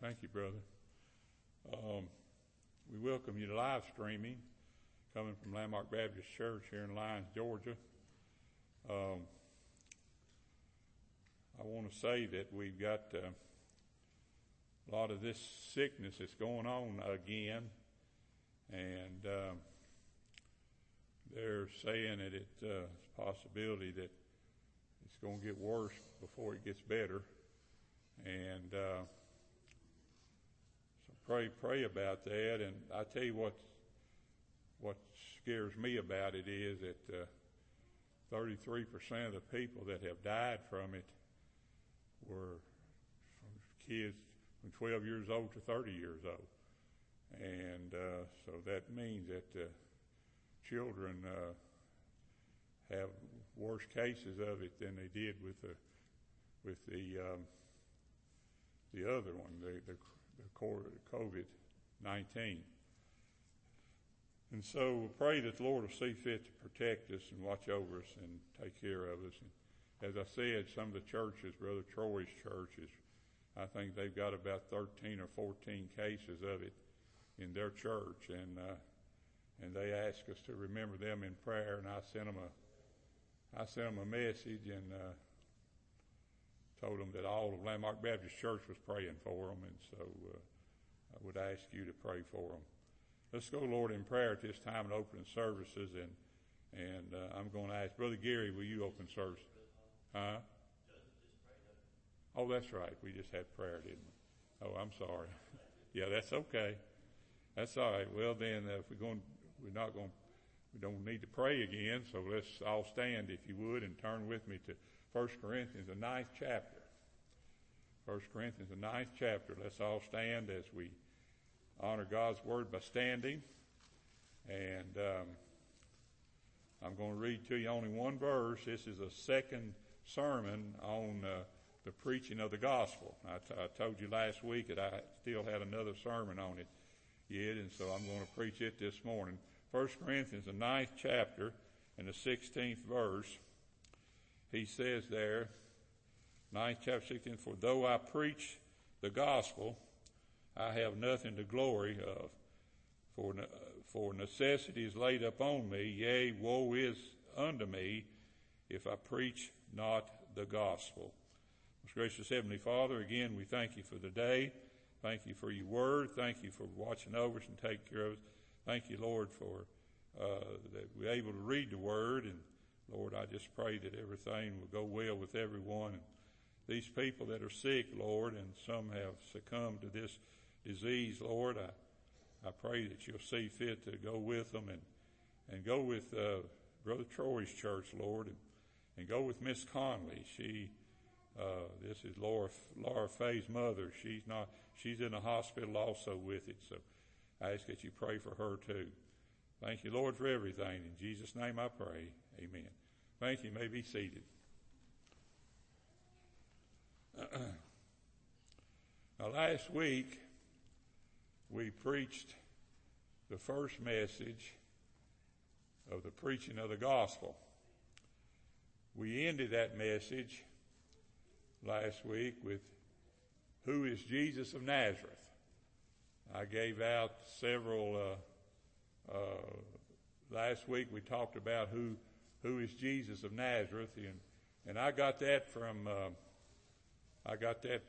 Thank you, brother. Um, we welcome you to live streaming coming from Landmark Baptist Church here in Lyons, Georgia. Um, I want to say that we've got uh, a lot of this sickness that's going on again, and um, they're saying that it's uh, a possibility that it's going to get worse before it gets better. And uh, pray, pray about that. And I tell you what, what scares me about it is that uh, 33% of the people that have died from it were from kids from 12 years old to 30 years old. And uh, so that means that uh, children uh, have worse cases of it than they did with the with the um, the other one, the, the, COVID 19. And so we pray that the Lord will see fit to protect us and watch over us and take care of us. And as I said, some of the churches, Brother Troy's churches, I think they've got about 13 or 14 cases of it in their church. And, uh, and they asked us to remember them in prayer. And I sent them a, I sent them a message and, uh, told them that all of Landmark Baptist Church was praying for them, and so uh, I would ask you to pray for them. Let's go, Lord, in prayer at this time and opening services, and and uh, I'm going to ask Brother Gary, will you open service? Huh? Oh, that's right. We just had prayer, didn't we? Oh, I'm sorry. yeah, that's okay. That's all right. Well, then, uh, if we're going, we're not going, we don't need to pray again. So let's all stand, if you would, and turn with me to 1 Corinthians, the ninth chapter. 1 Corinthians, the ninth chapter. Let's all stand as we honor God's word by standing. And um, I'm going to read to you only one verse. This is a second sermon on uh, the preaching of the gospel. I, t- I told you last week that I still had another sermon on it yet, and so I'm going to preach it this morning. 1 Corinthians, the ninth chapter, and the 16th verse he says there, ninth chapter 16, for though I preach the gospel, I have nothing to glory of. For, for necessity is laid upon me, yea, woe is unto me if I preach not the gospel. Most gracious Heavenly Father, again, we thank you for the day. Thank you for your word. Thank you for watching over us and taking care of us. Thank you, Lord, for uh, that we're able to read the word and Lord, I just pray that everything will go well with everyone. And these people that are sick, Lord, and some have succumbed to this disease, Lord, I, I pray that you'll see fit to go with them and, and go with uh, Brother Troy's church, Lord, and, and go with Miss Conley. She, uh, this is Laura, Laura Fay's mother. She's not, she's in the hospital also with it. So I ask that you pray for her too. Thank you, Lord, for everything. In Jesus' name I pray. Amen. Thank you. may be seated. now, last week, we preached the first message of the preaching of the gospel. We ended that message last week with Who is Jesus of Nazareth? I gave out several, uh, uh, last week we talked about who who is Jesus of Nazareth, and and I got that from uh, I got that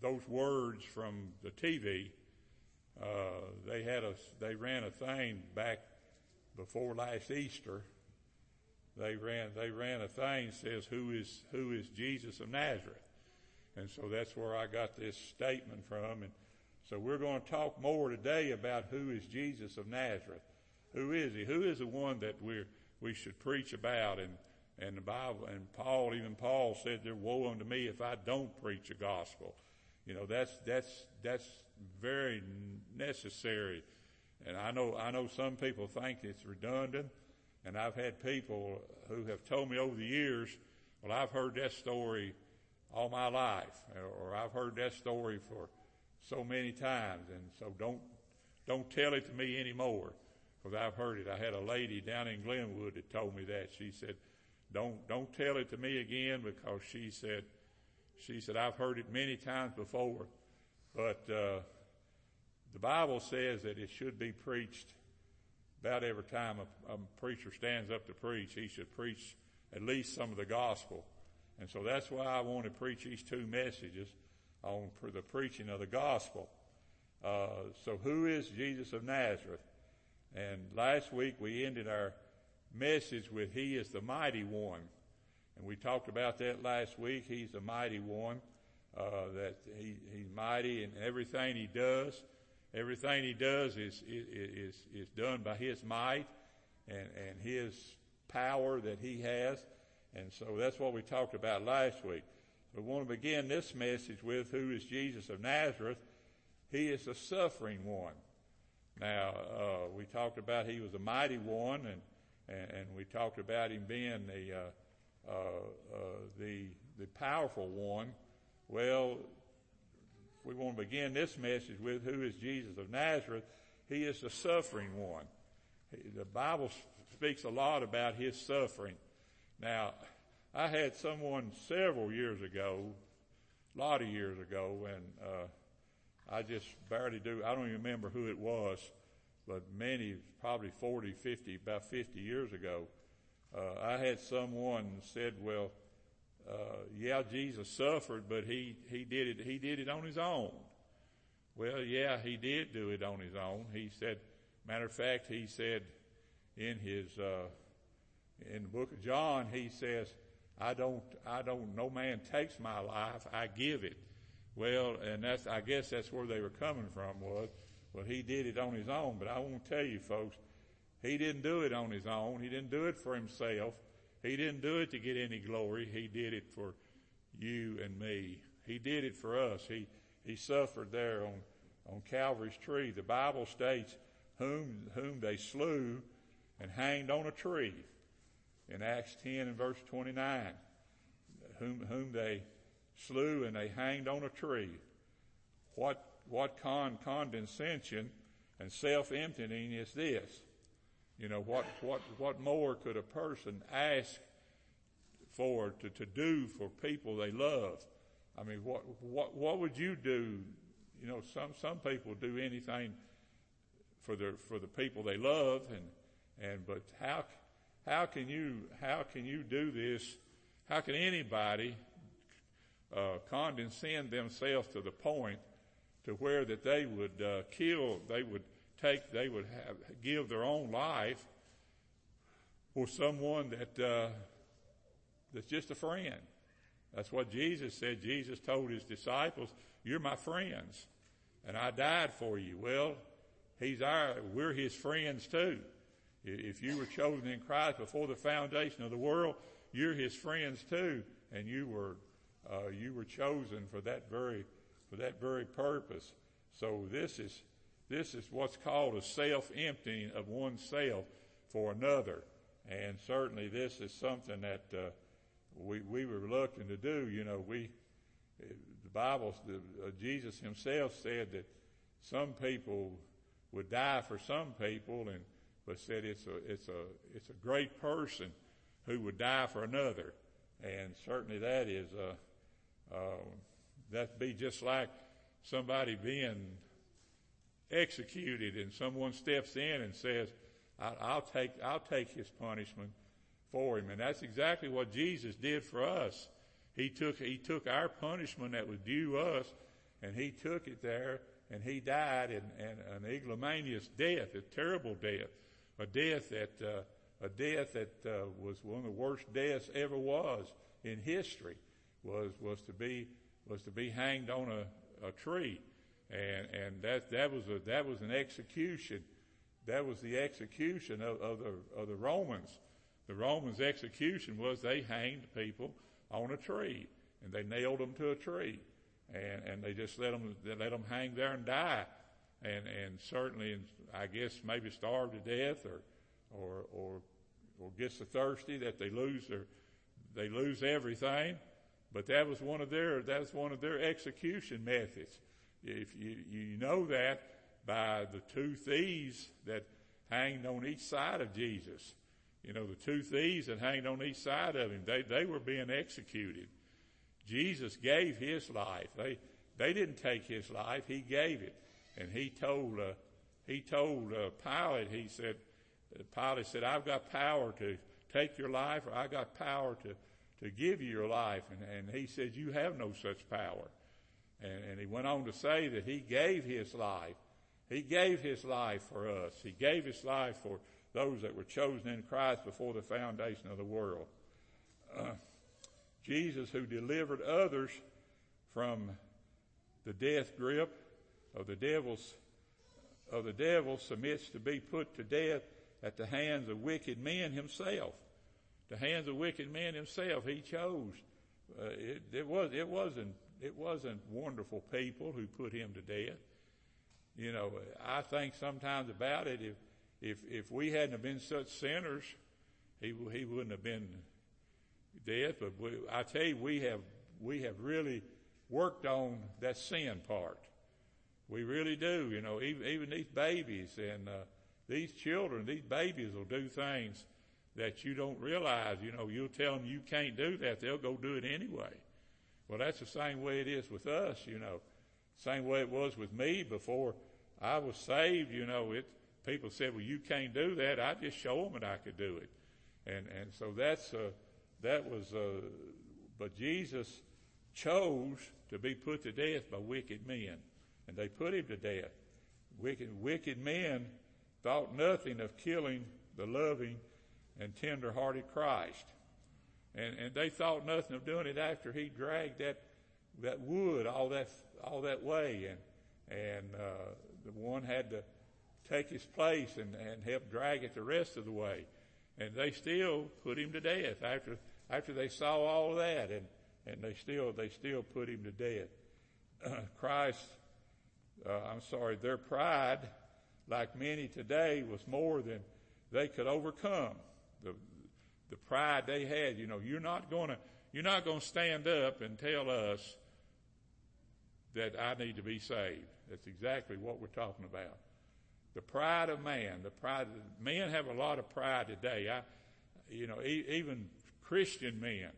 those words from the TV. Uh, they had a they ran a thing back before last Easter. They ran they ran a thing says who is who is Jesus of Nazareth, and so that's where I got this statement from. And so we're going to talk more today about who is Jesus of Nazareth. Who is he? Who is the one that we're we should preach about. And, and the Bible, and Paul, even Paul said, there woe unto me if I don't preach the gospel. You know, that's, that's, that's very necessary. And I know, I know some people think it's redundant. And I've had people who have told me over the years, well, I've heard that story all my life, or I've heard that story for so many times, and so don't, don't tell it to me anymore because I've heard it. I had a lady down in Glenwood that told me that. She said, "Don't don't tell it to me again," because she said, she said I've heard it many times before but uh, the Bible says that it should be preached about every time a, a preacher stands up to preach. He should preach at least some of the gospel. And so that's why I want to preach these two messages on the preaching of the gospel. Uh, so who is Jesus of Nazareth? And last week we ended our message with He is the mighty one. And we talked about that last week. He's the mighty one, uh, that he, he's mighty in everything he does. Everything he does is, is, is done by his might and, and his power that he has. And so that's what we talked about last week. We want to begin this message with who is Jesus of Nazareth. He is the suffering one. Now, uh, we talked about he was a mighty one, and, and, and we talked about him being the, uh, uh, uh the, the powerful one. Well, we want to begin this message with who is Jesus of Nazareth. He is the suffering one. The Bible speaks a lot about his suffering. Now, I had someone several years ago, a lot of years ago, and uh, I just barely do. I don't even remember who it was, but many, probably 40, 50, about 50 years ago, uh, I had someone said, "Well, uh, yeah, Jesus suffered, but he he did it. He did it on his own." Well, yeah, he did do it on his own. He said, matter of fact, he said in his uh, in the book of John, he says I don't, I don't, no man takes my life, I give it. Well, and that's, I guess that's where they were coming from was, well, he did it on his own, but I want to tell you folks, he didn't do it on his own. He didn't do it for himself. He didn't do it to get any glory. He did it for you and me. He did it for us. He, he suffered there on, on Calvary's tree. The Bible states whom, whom they slew and hanged on a tree in Acts 10 and verse 29, whom, whom they slew and they hanged on a tree. What, what con, condescension and self-emptying is this? You know, what, what, what more could a person ask for to, to do for people they love? I mean, what, what, what would you do? You know, some, some people do anything for the, for the people they love and, and, but how, how can you, how can you do this? How can anybody uh, condescend themselves to the point to where that they would uh, kill, they would take, they would have, give their own life for someone that uh, that's just a friend. That's what Jesus said. Jesus told his disciples, "You're my friends, and I died for you." Well, he's our, we're his friends too. If you were chosen in Christ before the foundation of the world, you're His friends too, and you were uh, you were chosen for that very for that very purpose. So this is this is what's called a self-emptying of oneself for another, and certainly this is something that uh, we we were reluctant to do. You know, we the Bible, the, uh, Jesus Himself said that some people would die for some people, and but said it's a, it's a, it's a great person who would die for another. And certainly that is, uh, uh, that'd be just like somebody being executed and someone steps in and says, I'll take, I'll take his punishment for him. And that's exactly what Jesus did for us. He took, he took our punishment that was due us and he took it there and he died in, in an ignominious death, a terrible death a death that uh, a death that uh, was one of the worst deaths ever was in history was was to be was to be hanged on a, a tree, and and that that was a that was an execution. That was the execution of, of the of the Romans. The Romans' execution was they hanged people on a tree and they nailed them to a tree, and and they just let them they let them hang there and die and and certainly, I guess maybe starve to death or or or or get so thirsty that they lose their they lose everything. But that was one of their that was one of their execution methods. If you you know that by the two thieves that hanged on each side of Jesus. You know, the two thieves that hanged on each side of him, they, they were being executed. Jesus gave his life. They, they didn't take his life. He gave it. And he told, uh, he told uh, Pilate, he said, Pilate said, I've got power to take your life or I've got power to, to give you your life. And, and he said, you have no such power. And, and he went on to say that he gave his life. He gave his life for us. He gave his life for those that were chosen in Christ before the foundation of the world. Uh, Jesus, who delivered others from the death grip of the devil's of the devil, submits to be put to death at the hands of wicked men himself. The hands of wicked men himself. He chose. Uh, it, it was. It wasn't. It wasn't wonderful people who put him to death. You know, I think sometimes about it. If if if we hadn't have been such sinners, he he wouldn't have been dead. But we, I tell you, we have we have really worked on that sin part. We really do. You know, even even these babies and uh, these children, these babies will do things that you don't realize. You know, you'll tell them you can't do that, they'll go do it anyway. Well, that's the same way it is with us. You know, same way it was with me before I was saved. You know, it people said, "Well, you can't do that." I just show them that I could do it, and and so that's uh, that was. Uh, but Jesus chose to be put to death by wicked men, and they put him to death. Wicked wicked men thought nothing of killing the loving and tender-hearted Christ, and and they thought nothing of doing it after he dragged that that wood all that all that way, and and uh, the one had to take his place and, and help drag it the rest of the way. And they still put him to death after, after they saw all that and, and they still, they still put him to death. Uh, Christ, uh, I'm sorry, their pride, like many today, was more than they could overcome. The, the pride they had, you know, you're not gonna, you're not gonna stand up and tell us that I need to be saved. That's exactly what we're talking about. The pride of man, the pride, of, men have a lot of pride today. I, you know, e- even Christian men,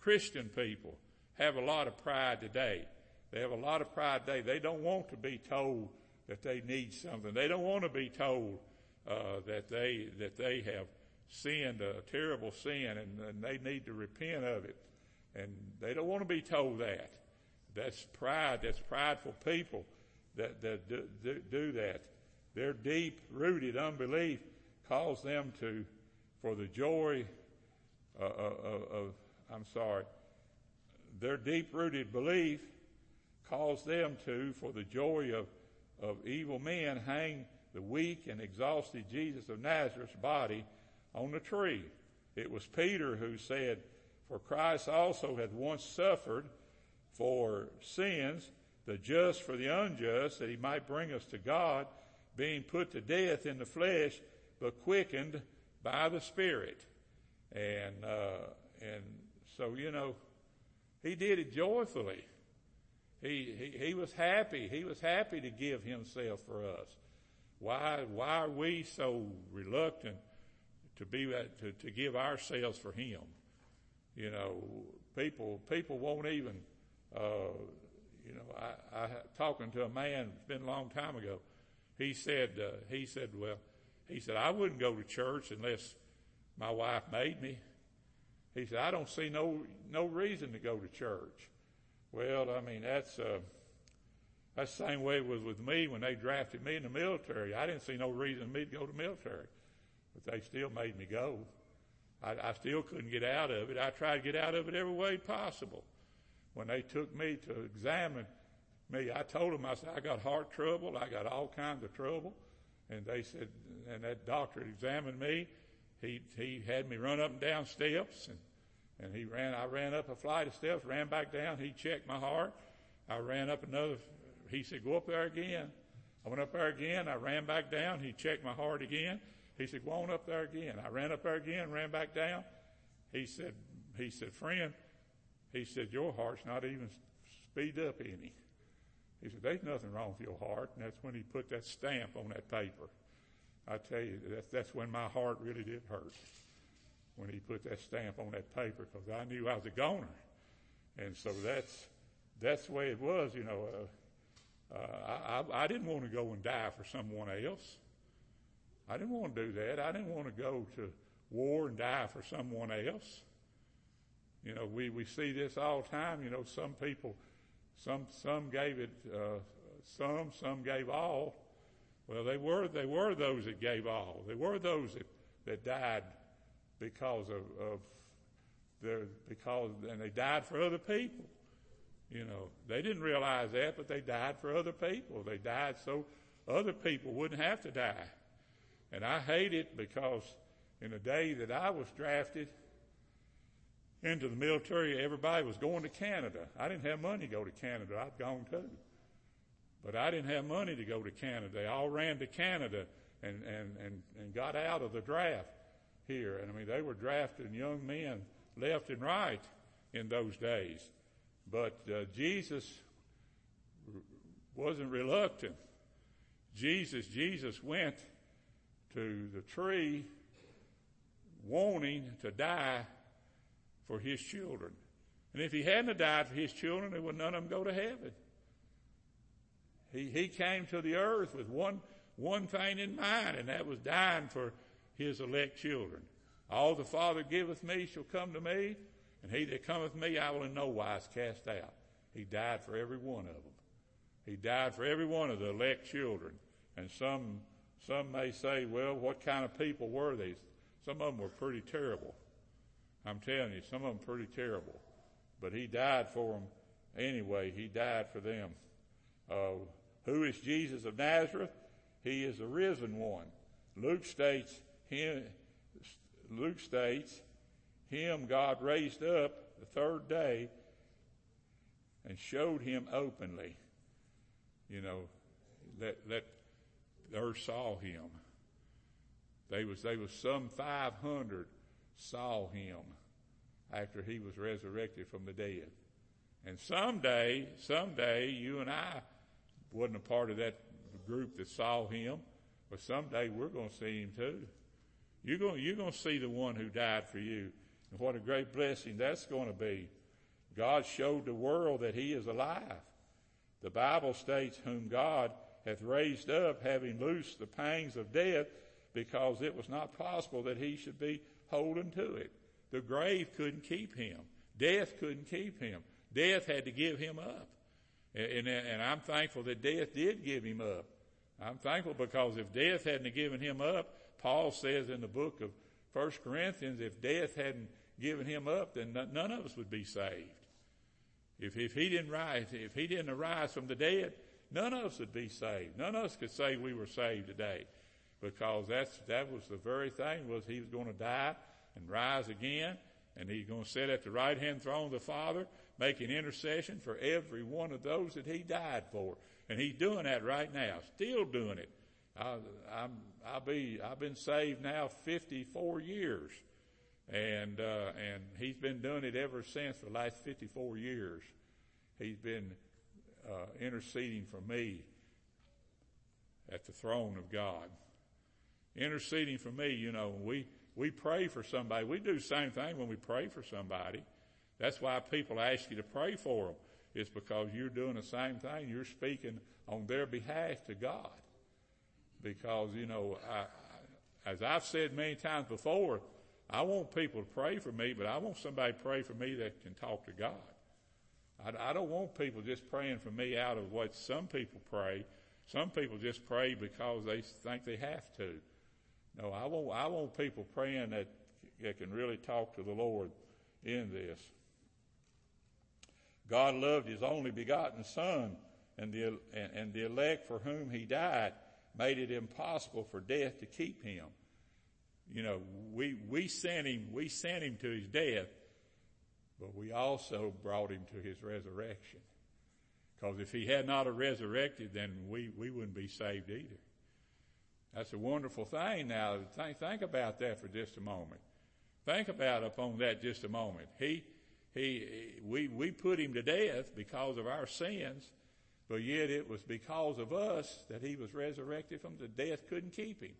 Christian people have a lot of pride today. They have a lot of pride today. They don't want to be told that they need something. They don't want to be told uh, that they that they have sinned a terrible sin and, and they need to repent of it. And they don't want to be told that. That's pride. That's prideful people that, that do, do, do that. Their deep rooted unbelief calls them to, for the joy uh, of, uh, uh, of, I'm sorry, their deep rooted belief calls them to, for the joy of, of evil men, hang the weak and exhausted Jesus of Nazareth's body on the tree. It was Peter who said, For Christ also had once suffered for sins, the just for the unjust, that he might bring us to God, being put to death in the flesh, but quickened by the Spirit. And, uh, and so, you know, he did it joyfully. He, he, he was happy. He was happy to give himself for us. Why, why are we so reluctant to be, to, to give ourselves for him? You know, people, people won't even, uh, you know, I, I talking to a man. It's been a long time ago. He said, uh, he said, well, he said I wouldn't go to church unless my wife made me. He said I don't see no no reason to go to church. Well, I mean that's uh, that's the same way it was with me when they drafted me in the military. I didn't see no reason for me to go to military, but they still made me go. I, I still couldn't get out of it. I tried to get out of it every way possible when they took me to examine me, I told them, I said, I got heart trouble. I got all kinds of trouble. And they said, and that doctor examined me. He, he had me run up and down steps and, and he ran, I ran up a flight of steps, ran back down. He checked my heart. I ran up another, he said, go up there again. I went up there again. I ran back down. He checked my heart again. He said, go on up there again. I ran up there again, ran back down. He said, he said, friend, he said, Your heart's not even speed up any. He said, There's nothing wrong with your heart. And that's when he put that stamp on that paper. I tell you, that's, that's when my heart really did hurt. When he put that stamp on that paper, because I knew I was a goner. And so that's, that's the way it was, you know. Uh, uh, I, I didn't want to go and die for someone else. I didn't want to do that. I didn't want to go to war and die for someone else. You know, we, we see this all the time. You know, some people, some some gave it uh, some, some gave all. Well, they were they were those that gave all. They were those that, that died because of, of their because and they died for other people. You know, they didn't realize that, but they died for other people. They died so other people wouldn't have to die. And I hate it because in the day that I was drafted into the military, everybody was going to Canada. I didn't have money to go to Canada. I'd gone too. But I didn't have money to go to Canada. They all ran to Canada and, and, and, and got out of the draft here. And I mean, they were drafting young men left and right in those days. But uh, Jesus wasn't reluctant. Jesus, Jesus went to the tree wanting to die for his children. And if he hadn't died for his children, there would none of them go to heaven. He, he came to the earth with one, one thing in mind, and that was dying for his elect children. All the Father giveth me shall come to me, and he that cometh me I will in no wise cast out. He died for every one of them. He died for every one of the elect children. And some, some may say, well, what kind of people were these? Some of them were pretty terrible. I'm telling you, some of them pretty terrible. But he died for them anyway. He died for them. Uh, who is Jesus of Nazareth? He is the risen one. Luke states him, Luke states, him God raised up the third day and showed him openly. You know, that, that the earth saw him. They was, they was some 500 saw him after he was resurrected from the dead. And someday, someday, you and I wasn't a part of that group that saw him, but someday we're going to see him too. You're going, you're going to see the one who died for you. And what a great blessing that's going to be. God showed the world that he is alive. The Bible states, whom God hath raised up, having loosed the pangs of death, because it was not possible that he should be holden to it. The grave couldn't keep him. Death couldn't keep him. Death had to give him up. And, and, and I'm thankful that death did give him up. I'm thankful because if death hadn't given him up, Paul says in the book of First Corinthians, if death hadn't given him up, then none of us would be saved. If, if he didn't rise, if he didn't arise from the dead, none of us would be saved. None of us could say we were saved today, because that's that was the very thing was he was going to die and rise again, and he's going to sit at the right hand throne of the Father, making intercession for every one of those that he died for. And he's doing that right now, still doing it. I, I'm, I'll be, I've been saved now 54 years. And, uh, and he's been doing it ever since for the last 54 years. He's been, uh, interceding for me at the throne of God. Interceding for me, you know, we, we pray for somebody. We do the same thing when we pray for somebody. That's why people ask you to pray for them. It's because you're doing the same thing. You're speaking on their behalf to God. Because, you know, I, as I've said many times before, I want people to pray for me, but I want somebody to pray for me that can talk to God. I, I don't want people just praying for me out of what some people pray. Some people just pray because they think they have to. No, I want, I want people praying that, that can really talk to the Lord in this. God loved his only begotten son and the, and, and the elect for whom he died made it impossible for death to keep him. You know, we, we sent him, we sent him to his death, but we also brought him to his resurrection. Because if he had not resurrected, then we, we wouldn't be saved either. That's a wonderful thing now. Think, think about that for just a moment. Think about upon that just a moment. He, he, we, we put him to death because of our sins, but yet it was because of us that he was resurrected from the death couldn't keep him.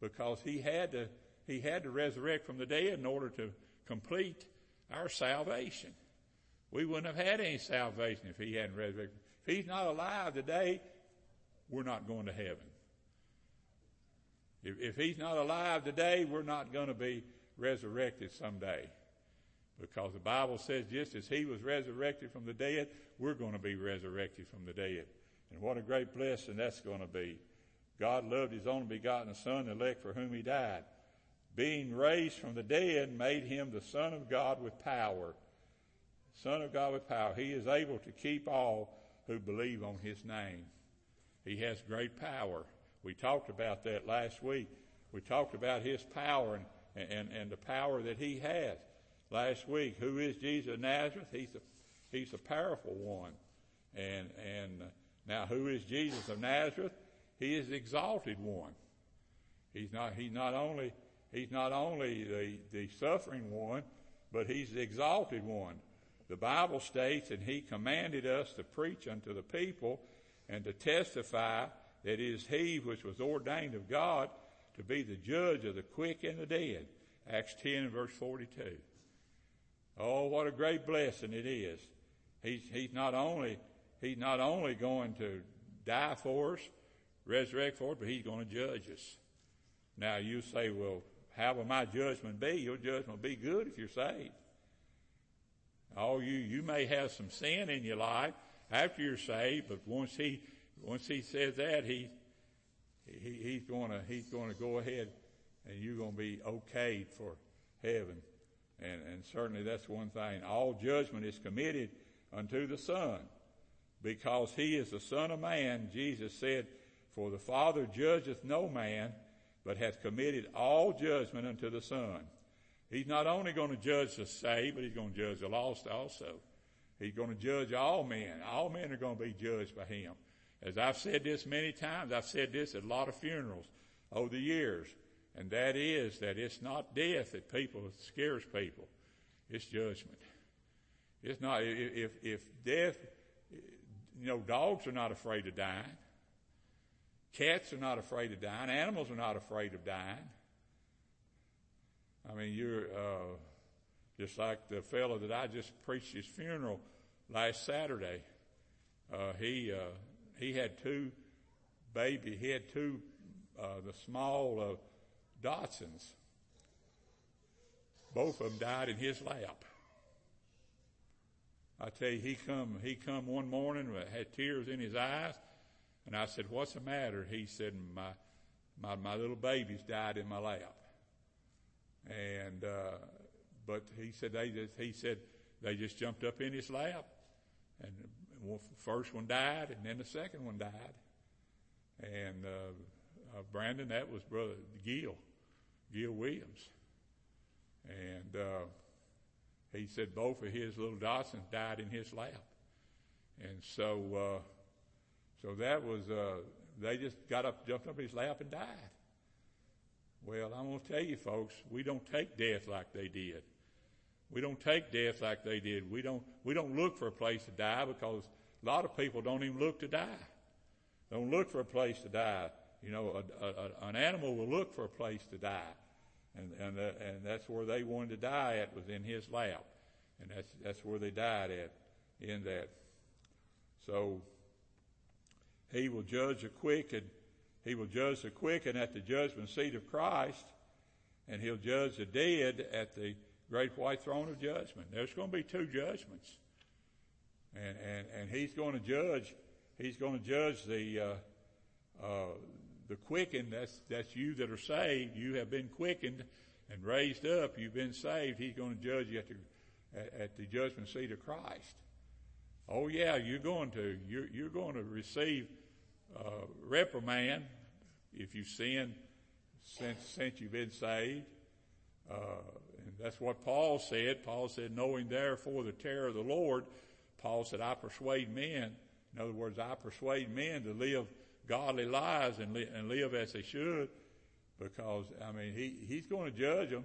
Because he had to, he had to resurrect from the dead in order to complete our salvation. We wouldn't have had any salvation if he hadn't resurrected. If he's not alive today, we're not going to heaven. If, if he's not alive today, we're not going to be resurrected someday. Because the Bible says just as he was resurrected from the dead, we're going to be resurrected from the dead. And what a great blessing that's going to be. God loved his only begotten Son, elect for whom he died. Being raised from the dead made him the Son of God with power. Son of God with power. He is able to keep all who believe on his name. He has great power. We talked about that last week. We talked about his power and, and, and the power that he has last week. Who is Jesus of Nazareth? He's a, he's a powerful one. And, and now who is Jesus of Nazareth? He is the exalted one. He's not, he's not only, he's not only the, the suffering one, but he's the exalted one. The Bible states, and he commanded us to preach unto the people and to testify that it is he which was ordained of God to be the judge of the quick and the dead. Acts 10 verse 42. Oh, what a great blessing it is. He's, he's not only, he's not only going to die for us, resurrect for us, but he's going to judge us. Now you say, well, how will my judgment be? Your judgment will be good if you're saved. Oh, you, you may have some sin in your life after you're saved, but once he, once he says that, he, he, he's gonna, he's gonna go ahead and you're gonna be okayed for heaven. And, and certainly that's one thing. All judgment is committed unto the Son. Because he is the Son of Man, Jesus said, For the Father judgeth no man, but hath committed all judgment unto the Son. He's not only going to judge the saved, but he's going to judge the lost also. He's going to judge all men. All men are going to be judged by him. As I've said this many times, I've said this at a lot of funerals over the years, and that is that it's not death that people scares people. It's judgment. It's not, if, if death, you know, dogs are not afraid of dying. Cats are not afraid of dying. Animals are not afraid of dying. I mean, you're uh, just like the fellow that I just preached his funeral last Saturday. Uh, he uh, he had two baby. He had two uh, the small Dachshunds. Both of them died in his lap. I tell you, he come he come one morning had tears in his eyes, and I said, "What's the matter?" He said, "My my my little babies died in my lap." And, uh, but he said they just, he said they just jumped up in his lap and the first one died and then the second one died. And, uh, uh, Brandon, that was brother Gil, Gil Williams. And, uh, he said both of his little Dachshunds died in his lap. And so, uh, so that was, uh, they just got up, jumped up in his lap and died. Well, I'm going to tell you, folks, we don't take death like they did. We don't take death like they did. We don't, we don't look for a place to die because a lot of people don't even look to die. Don't look for a place to die. You know, a, a, an animal will look for a place to die. And, and, uh, and that's where they wanted to die at was in his lap. And that's, that's where they died at, in that. So, he will judge the quick and he will judge the quick and at the judgment seat of Christ, and he'll judge the dead at the great white throne of judgment. There's going to be two judgments. And, and, and he's going to judge, he's going to judge the, uh, uh, the quickened. That's, that's you that are saved. You have been quickened and raised up. You've been saved. He's going to judge you at the, at, at the judgment seat of Christ. Oh yeah, you're going to, you're, you're going to receive uh, reprimand if you sin since, since you've been saved. Uh, and that's what Paul said. Paul said, knowing therefore the terror of the Lord, Paul said, I persuade men. In other words, I persuade men to live godly lives and, li- and live as they should because, I mean, he, he's going to judge them.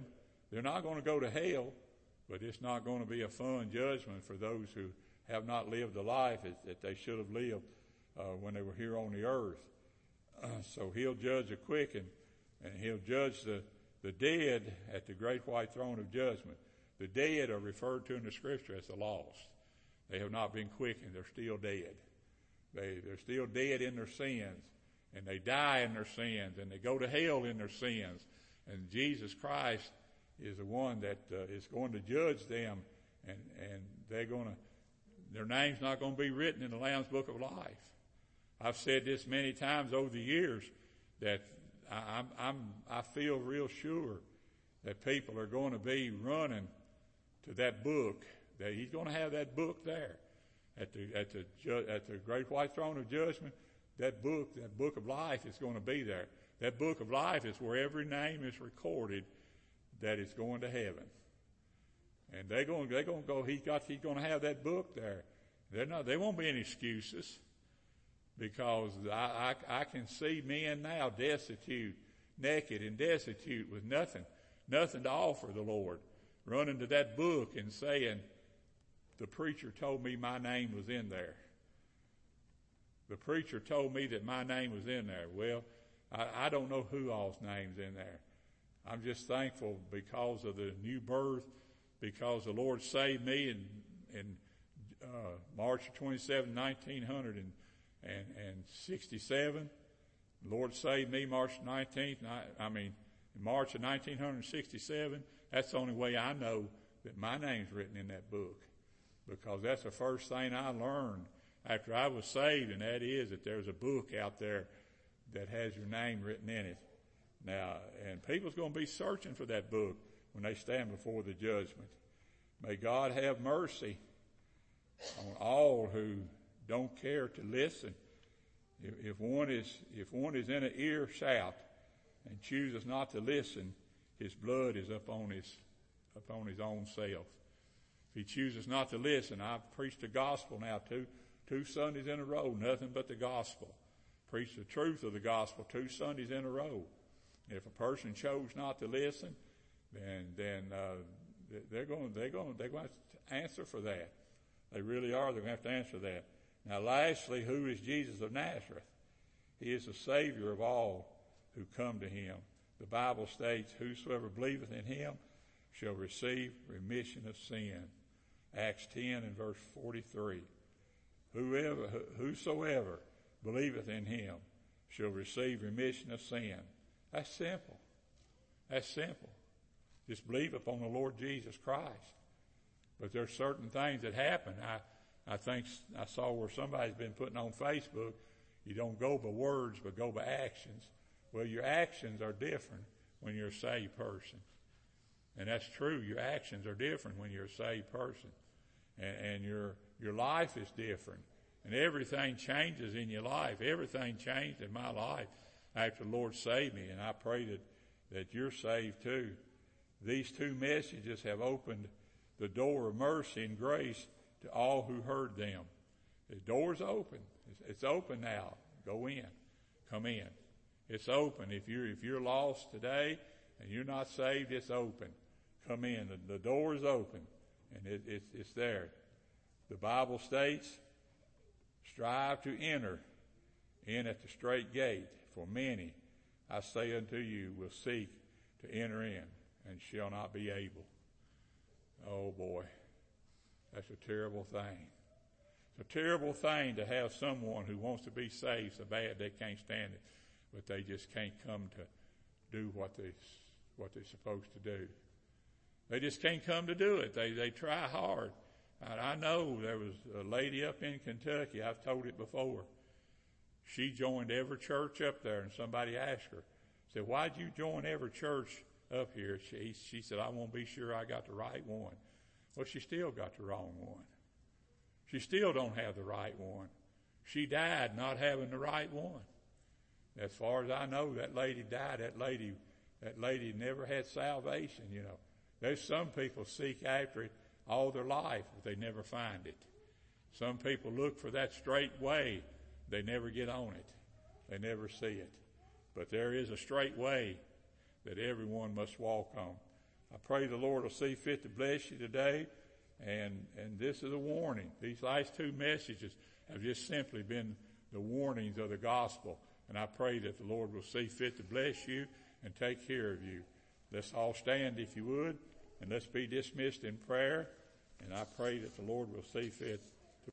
They're not going to go to hell, but it's not going to be a fun judgment for those who have not lived the life that they should have lived uh, when they were here on the earth. So he'll judge the quick and, and he'll judge the, the dead at the great white throne of judgment. The dead are referred to in the scripture as the lost. They have not been quickened. They're still dead. They, they're still dead in their sins. And they die in their sins. And they go to hell in their sins. And Jesus Christ is the one that uh, is going to judge them. And, and they're going to, their name's not going to be written in the Lamb's Book of Life. I've said this many times over the years that I, I'm, I'm, I feel real sure that people are going to be running to that book, that he's going to have that book there at the, at the, at the great white throne of judgment. That book, that book of life is going to be there. That book of life is where every name is recorded that is going to heaven. And they're going, they're going to go, he's got, he's going to have that book there. They're not, there won't be any excuses because I, I, I can see men now destitute, naked and destitute with nothing, nothing to offer the Lord, running to that book and saying, the preacher told me my name was in there. The preacher told me that my name was in there. Well, I, I don't know who all's name's in there. I'm just thankful because of the new birth, because the Lord saved me in, in uh, March 27, 1900 and, and, and 67. The Lord saved me March 19th, I mean, March of 1967. That's the only way I know that my name's written in that book because that's the first thing I learned after I was saved, and that is that there's a book out there that has your name written in it. Now, and people's going to be searching for that book when they stand before the judgment. May God have mercy on all who don't care to listen. If, one is, if one is in an ear shout and chooses not to listen, his blood is upon his, upon his own self. If he chooses not to listen, I've preached the gospel now two, two Sundays in a row, nothing but the gospel. Preach the truth of the gospel two Sundays in a row. If a person chose not to listen, then then uh, they're going they're going they're going to answer for that. They really are. They're going to have to answer that. Now, lastly, who is Jesus of Nazareth? He is the Savior of all who come to Him. The Bible states, "Whosoever believeth in Him shall receive remission of sin." Acts 10 and verse 43. Whoever, whosoever believeth in him shall receive remission of sin. That's simple. That's simple. Just believe upon the Lord Jesus Christ. But there's certain things that happen. I, I think I saw where somebody's been putting on Facebook, you don't go by words, but go by actions. Well, your actions are different when you're a saved person. And that's true. Your actions are different when you're a saved person and, and your your life is different, and everything changes in your life. Everything changed in my life after the Lord saved me, and I pray that that you're saved too. These two messages have opened the door of mercy and grace to all who heard them. The door's open. It's, it's open now. Go in. Come in. It's open. If you're, if you're lost today and you're not saved, it's open. Come in. The, the door is open and it, it, it's there. The Bible states, strive to enter in at the straight gate, for many, I say unto you, will seek to enter in and shall not be able. Oh boy, that's a terrible thing. It's a terrible thing to have someone who wants to be saved so bad they can't stand it, but they just can't come to do what they what they're supposed to do. They just can't come to do it. They, they try hard. I, know there was a lady up in Kentucky, I've told it before. She joined every church up there and somebody asked her, said, why'd you join every church up here? She, she said, I want to be sure I got the right one. Well, she still got the wrong one. She still don't have the right one. She died not having the right one. As far as I know, that lady died. That lady, that lady never had salvation, you know. There's some people seek after it all their life, but they never find it. Some people look for that straight way. They never get on it. They never see it. But there is a straight way that everyone must walk on. I pray the Lord will see fit to bless you today. And, and this is a warning. These last two messages have just simply been the warnings of the gospel. And I pray that the Lord will see fit to bless you and take care of you. Let's all stand if you would. And let's be dismissed in prayer. And I pray that the Lord will see fit